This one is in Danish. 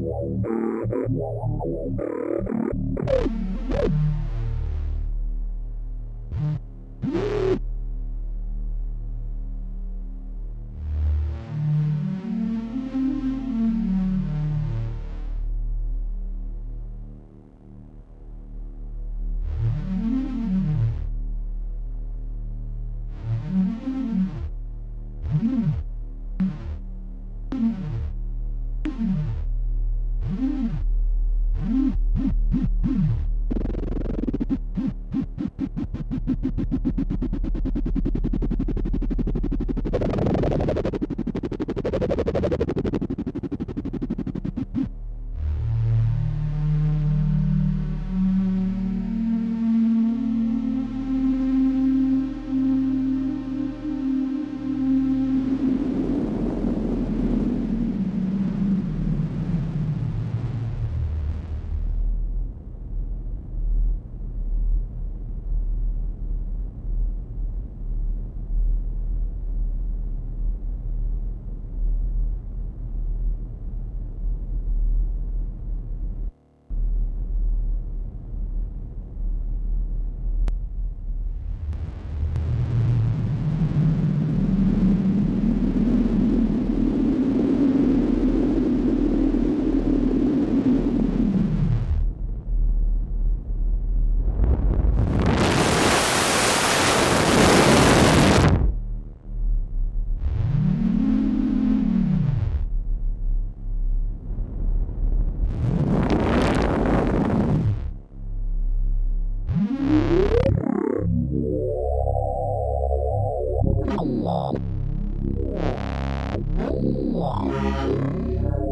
Thank you. Música